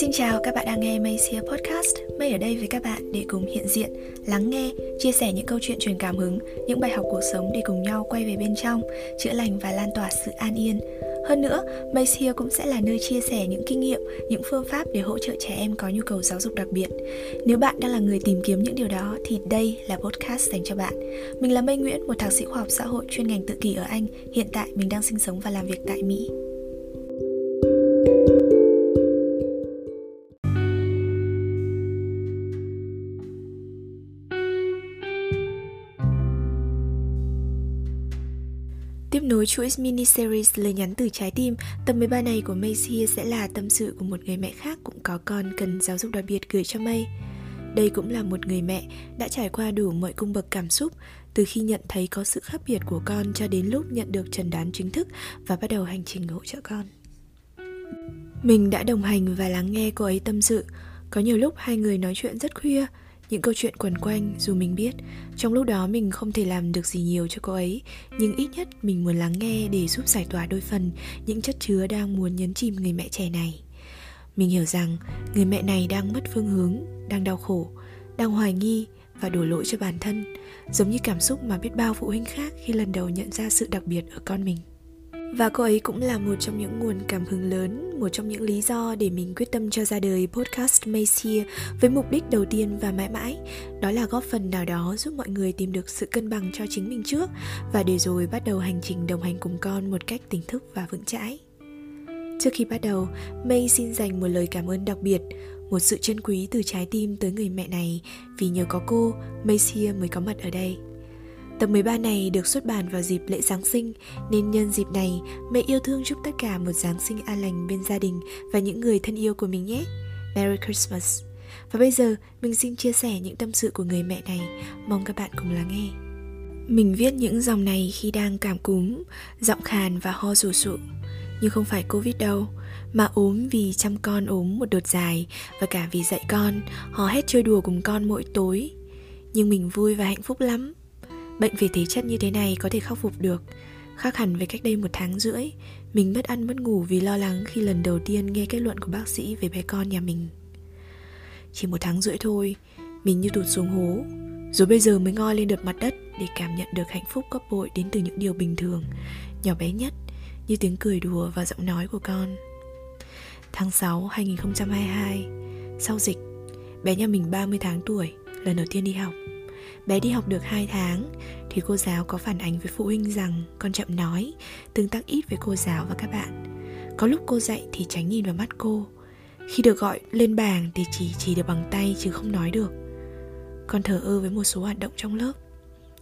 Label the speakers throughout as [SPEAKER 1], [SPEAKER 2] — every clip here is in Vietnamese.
[SPEAKER 1] Xin chào, các bạn đang nghe Maysia Podcast. May ở đây với các bạn để cùng hiện diện, lắng nghe, chia sẻ những câu chuyện truyền cảm hứng, những bài học cuộc sống để cùng nhau quay về bên trong, chữa lành và lan tỏa sự an yên. Hơn nữa, Maysia cũng sẽ là nơi chia sẻ những kinh nghiệm, những phương pháp để hỗ trợ trẻ em có nhu cầu giáo dục đặc biệt. Nếu bạn đang là người tìm kiếm những điều đó thì đây là podcast dành cho bạn. Mình là Mây Nguyễn, một thạc sĩ khoa học xã hội chuyên ngành tự kỷ ở Anh. Hiện tại mình đang sinh sống và làm việc tại Mỹ. Với chuỗi mini series lời nhắn từ trái tim, tập 13 này của Macy sẽ là tâm sự của một người mẹ khác cũng có con cần giáo dục đặc biệt gửi cho May. Đây cũng là một người mẹ đã trải qua đủ mọi cung bậc cảm xúc từ khi nhận thấy có sự khác biệt của con cho đến lúc nhận được trần đoán chính thức và bắt đầu hành trình hỗ trợ con. Mình đã đồng hành và lắng nghe cô ấy tâm sự. Có nhiều lúc hai người nói chuyện rất khuya, những câu chuyện quần quanh dù mình biết, trong lúc đó mình không thể làm được gì nhiều cho cô ấy, nhưng ít nhất mình muốn lắng nghe để giúp giải tỏa đôi phần những chất chứa đang muốn nhấn chìm người mẹ trẻ này. Mình hiểu rằng người mẹ này đang mất phương hướng, đang đau khổ, đang hoài nghi và đổ lỗi cho bản thân, giống như cảm xúc mà biết bao phụ huynh khác khi lần đầu nhận ra sự đặc biệt ở con mình và cô ấy cũng là một trong những nguồn cảm hứng lớn, một trong những lý do để mình quyết tâm cho ra đời podcast Macy với mục đích đầu tiên và mãi mãi, đó là góp phần nào đó giúp mọi người tìm được sự cân bằng cho chính mình trước và để rồi bắt đầu hành trình đồng hành cùng con một cách tỉnh thức và vững chãi. Trước khi bắt đầu, May xin dành một lời cảm ơn đặc biệt, một sự chân quý từ trái tim tới người mẹ này vì nhờ có cô, Macy mới có mặt ở đây. Tập 13 này được xuất bản vào dịp lễ Giáng sinh nên nhân dịp này mẹ yêu thương chúc tất cả một Giáng sinh an lành bên gia đình và những người thân yêu của mình nhé. Merry Christmas! Và bây giờ mình xin chia sẻ những tâm sự của người mẹ này, mong các bạn cùng lắng nghe. Mình viết những dòng này khi đang cảm cúm, giọng khàn và ho rủ sụ. Nhưng không phải Covid đâu, mà ốm vì chăm con ốm một đợt dài và cả vì dạy con, hò hét chơi đùa cùng con mỗi tối. Nhưng mình vui và hạnh phúc lắm Bệnh về thể chất như thế này có thể khắc phục được. Khác hẳn với cách đây một tháng rưỡi, Mình mất ăn, mất ngủ vì lo lắng khi lần đầu tiên nghe kết luận của bác sĩ về bé con nhà mình. Chỉ một tháng rưỡi thôi, Mình như tụt xuống hố. Rồi bây giờ mới ngoi lên được mặt đất Để cảm nhận được hạnh phúc gấp bội đến từ những điều bình thường, Nhỏ bé nhất, Như tiếng cười đùa và giọng nói của con. Tháng 6 2022 Sau dịch, Bé nhà mình 30 tháng tuổi, Lần đầu tiên đi học. Bé đi học được 2 tháng thì cô giáo có phản ánh với phụ huynh rằng con chậm nói, tương tác ít với cô giáo và các bạn. Có lúc cô dạy thì tránh nhìn vào mắt cô. Khi được gọi lên bảng thì chỉ chỉ được bằng tay chứ không nói được. Con thờ ơ với một số hoạt động trong lớp.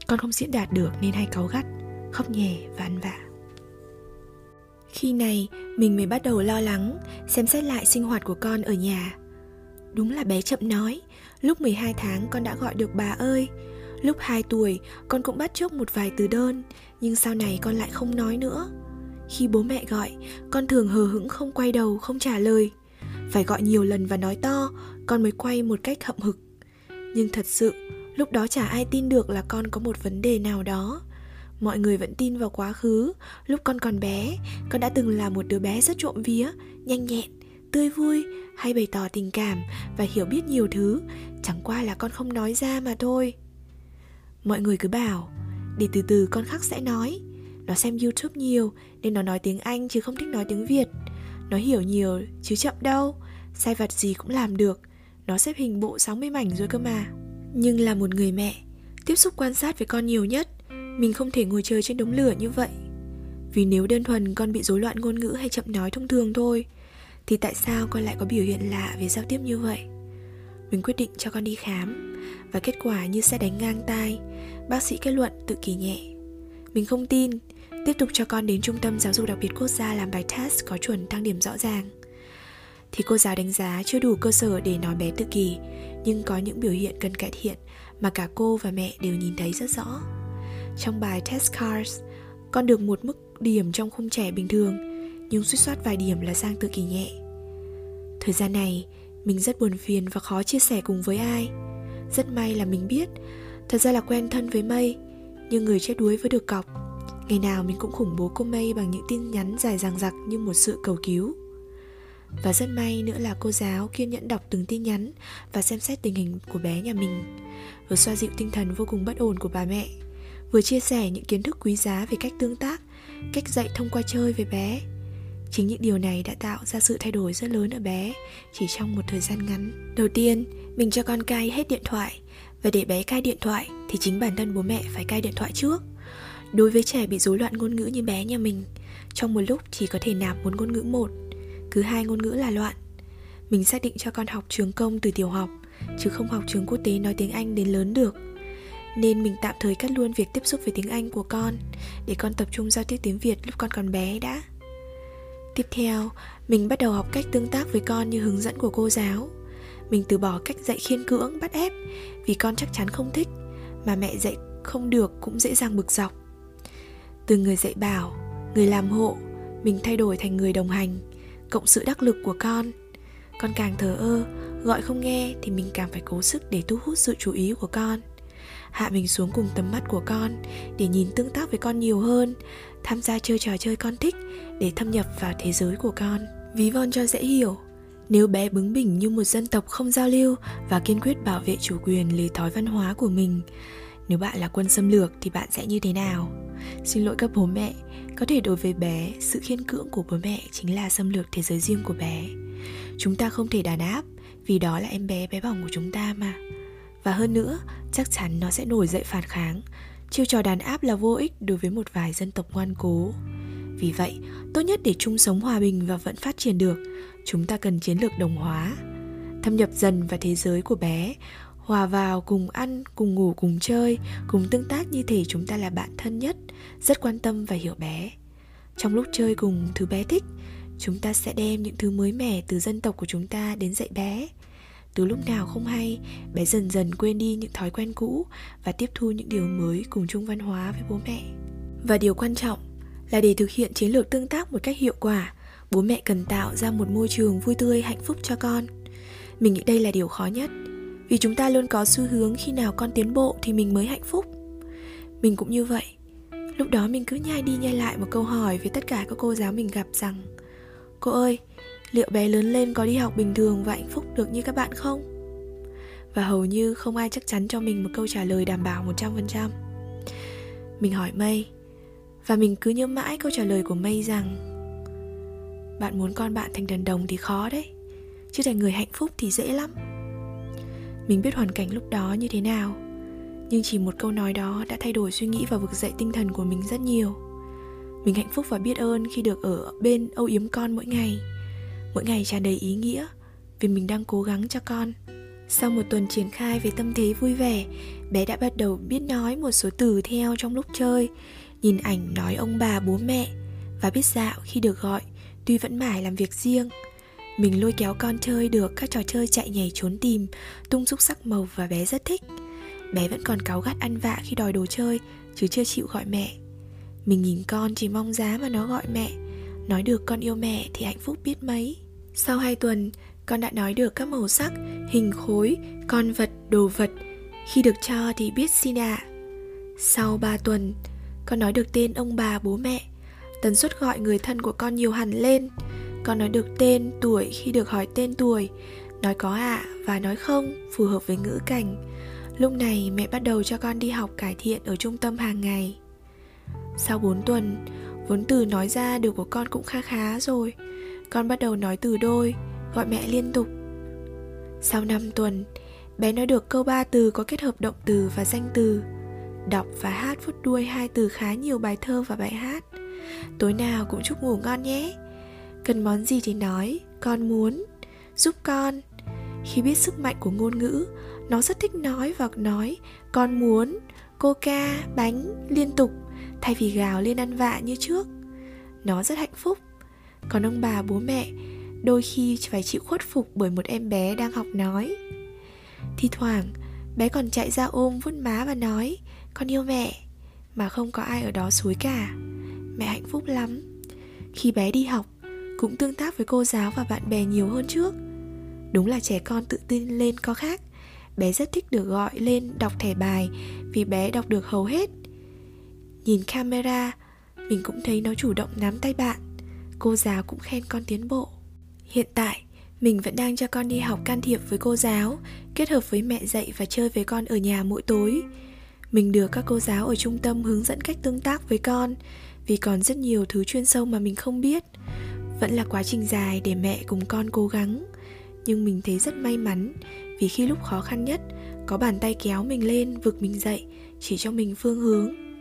[SPEAKER 1] Con không diễn đạt được nên hay cáu gắt, khóc nhè và ăn vạ. Khi này mình mới bắt đầu lo lắng Xem xét lại sinh hoạt của con ở nhà Đúng là bé chậm nói Lúc 12 tháng con đã gọi được bà ơi Lúc 2 tuổi, con cũng bắt chước một vài từ đơn, Nhưng sau này con lại không nói nữa. Khi bố mẹ gọi, Con thường hờ hững không quay đầu, không trả lời. Phải gọi nhiều lần và nói to, Con mới quay một cách hậm hực. Nhưng thật sự, Lúc đó chả ai tin được là con có một vấn đề nào đó. Mọi người vẫn tin vào quá khứ. Lúc con còn bé, Con đã từng là một đứa bé rất trộm vía, Nhanh nhẹn, tươi vui, hay bày tỏ tình cảm và hiểu biết nhiều thứ. Chẳng qua là con không nói ra mà thôi mọi người cứ bảo. Để từ từ con khắc sẽ nói. Nó xem youtube nhiều, nên nó nói tiếng anh chứ không thích nói tiếng việt. Nó hiểu nhiều, chứ chậm đâu. Sai vặt gì cũng làm được. Nó xếp hình bộ 60 mảnh rồi cơ mà. Nhưng là một người mẹ, tiếp xúc quan sát với con nhiều nhất, mình không thể ngồi chơi trên đống lửa như vậy. Vì nếu đơn thuần con bị rối loạn ngôn ngữ hay chậm nói thông thường thôi, thì tại sao con lại có biểu hiện lạ về giao tiếp như vậy? Mình quyết định cho con đi khám. Và kết quả như sẽ đánh ngang tai. Bác sĩ kết luận tự kỳ nhẹ. Mình không tin. Tiếp tục cho con đến trung tâm giáo dục đặc biệt quốc gia làm bài test có chuẩn tăng điểm rõ ràng. Thì cô giáo đánh giá chưa đủ cơ sở để nói bé tự kỳ nhưng có những biểu hiện cần cải thiện mà cả cô và mẹ đều nhìn thấy rất rõ. Trong bài test cards con được một mức điểm trong khung trẻ bình thường nhưng suýt soát vài điểm là sang tự kỳ nhẹ. Thời gian này, mình rất buồn phiền và khó chia sẻ cùng với ai. Rất may là mình biết, thật ra là quen thân với Mây, nhưng người chết đuối với được cọc. Ngày nào mình cũng khủng bố cô Mây bằng những tin nhắn dài dằng dặc như một sự cầu cứu. Và rất may nữa là cô giáo kiên nhẫn đọc từng tin nhắn và xem xét tình hình của bé nhà mình Vừa xoa dịu tinh thần vô cùng bất ổn của bà mẹ Vừa chia sẻ những kiến thức quý giá về cách tương tác, cách dạy thông qua chơi với bé Chính những điều này đã tạo ra sự thay đổi rất lớn ở bé chỉ trong một thời gian ngắn. Đầu tiên, mình cho con cai hết điện thoại và để bé cai điện thoại thì chính bản thân bố mẹ phải cai điện thoại trước. Đối với trẻ bị rối loạn ngôn ngữ như bé nhà mình, trong một lúc chỉ có thể nạp một ngôn ngữ một, cứ hai ngôn ngữ là loạn. Mình xác định cho con học trường công từ tiểu học, chứ không học trường quốc tế nói tiếng Anh đến lớn được. Nên mình tạm thời cắt luôn việc tiếp xúc với tiếng Anh của con để con tập trung giao tiếp tiếng Việt lúc con còn bé đã. Tiếp theo, mình bắt đầu học cách tương tác với con như hướng dẫn của cô giáo. Mình từ bỏ cách dạy khiên cưỡng, bắt ép vì con chắc chắn không thích, mà mẹ dạy không được cũng dễ dàng bực dọc. Từ người dạy bảo, người làm hộ, mình thay đổi thành người đồng hành, cộng sự đắc lực của con. Con càng thờ ơ, gọi không nghe thì mình càng phải cố sức để thu hút sự chú ý của con hạ mình xuống cùng tầm mắt của con để nhìn tương tác với con nhiều hơn tham gia chơi trò chơi con thích để thâm nhập vào thế giới của con. Ví von cho dễ hiểu, nếu bé bướng bỉnh như một dân tộc không giao lưu và kiên quyết bảo vệ chủ quyền lề thói văn hóa của mình, nếu bạn là quân xâm lược thì bạn sẽ như thế nào? Xin lỗi các bố mẹ, có thể đối với bé, sự khiên cưỡng của bố mẹ chính là xâm lược thế giới riêng của bé. Chúng ta không thể đàn áp, vì đó là em bé bé bỏng của chúng ta mà. Và hơn nữa, chắc chắn nó sẽ nổi dậy phản kháng chiêu trò đàn áp là vô ích đối với một vài dân tộc ngoan cố. Vì vậy, tốt nhất để chung sống hòa bình và vẫn phát triển được, chúng ta cần chiến lược đồng hóa, thâm nhập dần vào thế giới của bé, hòa vào cùng ăn, cùng ngủ, cùng chơi, cùng tương tác như thể chúng ta là bạn thân nhất, rất quan tâm và hiểu bé. Trong lúc chơi cùng thứ bé thích, chúng ta sẽ đem những thứ mới mẻ từ dân tộc của chúng ta đến dạy bé từ lúc nào không hay, bé dần dần quên đi những thói quen cũ và tiếp thu những điều mới cùng chung văn hóa với bố mẹ. Và điều quan trọng là để thực hiện chiến lược tương tác một cách hiệu quả, bố mẹ cần tạo ra một môi trường vui tươi, hạnh phúc cho con. Mình nghĩ đây là điều khó nhất, vì chúng ta luôn có xu hướng khi nào con tiến bộ thì mình mới hạnh phúc. Mình cũng như vậy, lúc đó mình cứ nhai đi nhai lại một câu hỏi với tất cả các cô giáo mình gặp rằng, cô ơi liệu bé lớn lên có đi học bình thường và hạnh phúc được như các bạn không? Và hầu như không ai chắc chắn cho mình một câu trả lời đảm bảo 100%. Mình hỏi Mây, và mình cứ nhớ mãi câu trả lời của Mây rằng Bạn muốn con bạn thành đàn đồng thì khó đấy Chứ thành người hạnh phúc thì dễ lắm Mình biết hoàn cảnh lúc đó như thế nào Nhưng chỉ một câu nói đó đã thay đổi suy nghĩ và vực dậy tinh thần của mình rất nhiều Mình hạnh phúc và biết ơn khi được ở bên âu yếm con mỗi ngày mỗi ngày tràn đầy ý nghĩa vì mình đang cố gắng cho con. Sau một tuần triển khai về tâm thế vui vẻ, bé đã bắt đầu biết nói một số từ theo trong lúc chơi, nhìn ảnh nói ông bà, bố mẹ và biết dạo khi được gọi tuy vẫn mãi làm việc riêng. Mình lôi kéo con chơi được các trò chơi chạy nhảy trốn tìm, tung xúc sắc màu và bé rất thích. Bé vẫn còn cáu gắt ăn vạ khi đòi đồ chơi, chứ chưa chịu gọi mẹ. Mình nhìn con chỉ mong giá mà nó gọi mẹ nói được con yêu mẹ thì hạnh phúc biết mấy sau 2 tuần, con đã nói được các màu sắc, hình khối, con vật, đồ vật. Khi được cho thì biết xin ạ. À. Sau 3 tuần, con nói được tên ông bà bố mẹ. Tần suất gọi người thân của con nhiều hẳn lên. Con nói được tên, tuổi khi được hỏi tên tuổi. Nói có ạ à và nói không, phù hợp với ngữ cảnh. Lúc này mẹ bắt đầu cho con đi học cải thiện ở trung tâm hàng ngày. Sau 4 tuần, vốn từ nói ra được của con cũng kha khá rồi con bắt đầu nói từ đôi, gọi mẹ liên tục. Sau 5 tuần, bé nói được câu ba từ có kết hợp động từ và danh từ. Đọc và hát phút đuôi hai từ khá nhiều bài thơ và bài hát. Tối nào cũng chúc ngủ ngon nhé. Cần món gì thì nói, con muốn. Giúp con. Khi biết sức mạnh của ngôn ngữ, nó rất thích nói và nói con muốn, coca, bánh liên tục thay vì gào lên ăn vạ như trước. Nó rất hạnh phúc. Còn ông bà, bố mẹ đôi khi phải chịu khuất phục bởi một em bé đang học nói. Thi thoảng, bé còn chạy ra ôm vuốt má và nói, con yêu mẹ, mà không có ai ở đó suối cả. Mẹ hạnh phúc lắm. Khi bé đi học, cũng tương tác với cô giáo và bạn bè nhiều hơn trước. Đúng là trẻ con tự tin lên có khác. Bé rất thích được gọi lên đọc thẻ bài vì bé đọc được hầu hết nhìn camera mình cũng thấy nó chủ động nắm tay bạn cô giáo cũng khen con tiến bộ Hiện tại, mình vẫn đang cho con đi học can thiệp với cô giáo, kết hợp với mẹ dạy và chơi với con ở nhà mỗi tối. Mình được các cô giáo ở trung tâm hướng dẫn cách tương tác với con, vì còn rất nhiều thứ chuyên sâu mà mình không biết. Vẫn là quá trình dài để mẹ cùng con cố gắng. Nhưng mình thấy rất may mắn vì khi lúc khó khăn nhất, có bàn tay kéo mình lên vực mình dậy, chỉ cho mình phương hướng.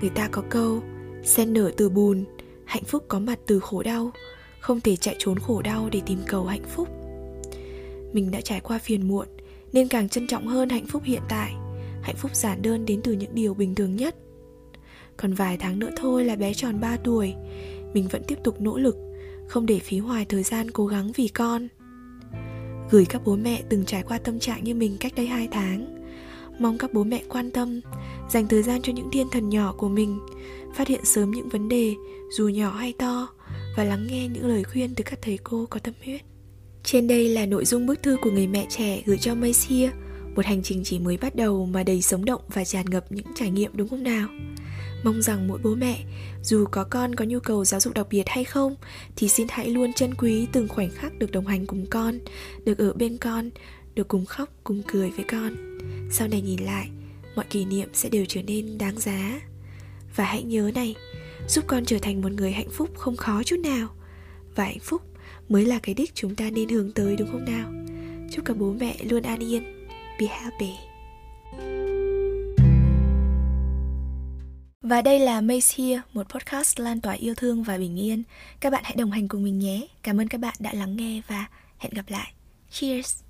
[SPEAKER 1] Người ta có câu, sen nở từ bùn, hạnh phúc có mặt từ khổ đau không thể chạy trốn khổ đau để tìm cầu hạnh phúc. Mình đã trải qua phiền muộn nên càng trân trọng hơn hạnh phúc hiện tại. Hạnh phúc giản đơn đến từ những điều bình thường nhất. Còn vài tháng nữa thôi là bé tròn 3 tuổi mình vẫn tiếp tục nỗ lực không để phí hoài thời gian cố gắng vì con. Gửi các bố mẹ từng trải qua tâm trạng như mình cách đây 2 tháng mong các bố mẹ quan tâm, dành thời gian cho những thiên thần nhỏ của mình, phát hiện sớm những vấn đề, dù nhỏ hay to, và lắng nghe những lời khuyên từ các thầy cô có tâm huyết. Trên đây là nội dung bức thư của người mẹ trẻ gửi cho Macy một hành trình chỉ mới bắt đầu mà đầy sống động và tràn ngập những trải nghiệm đúng không nào? Mong rằng mỗi bố mẹ, dù có con có nhu cầu giáo dục đặc biệt hay không, thì xin hãy luôn trân quý từng khoảnh khắc được đồng hành cùng con, được ở bên con, được cùng khóc, cùng cười với con sau này nhìn lại mọi kỷ niệm sẽ đều trở nên đáng giá và hãy nhớ này giúp con trở thành một người hạnh phúc không khó chút nào và hạnh phúc mới là cái đích chúng ta nên hướng tới đúng không nào chúc các bố mẹ luôn an yên be happy Và đây là Mace Here, một podcast lan tỏa yêu thương và bình yên. Các bạn hãy đồng hành cùng mình nhé. Cảm ơn các bạn đã lắng nghe và hẹn gặp lại. Cheers!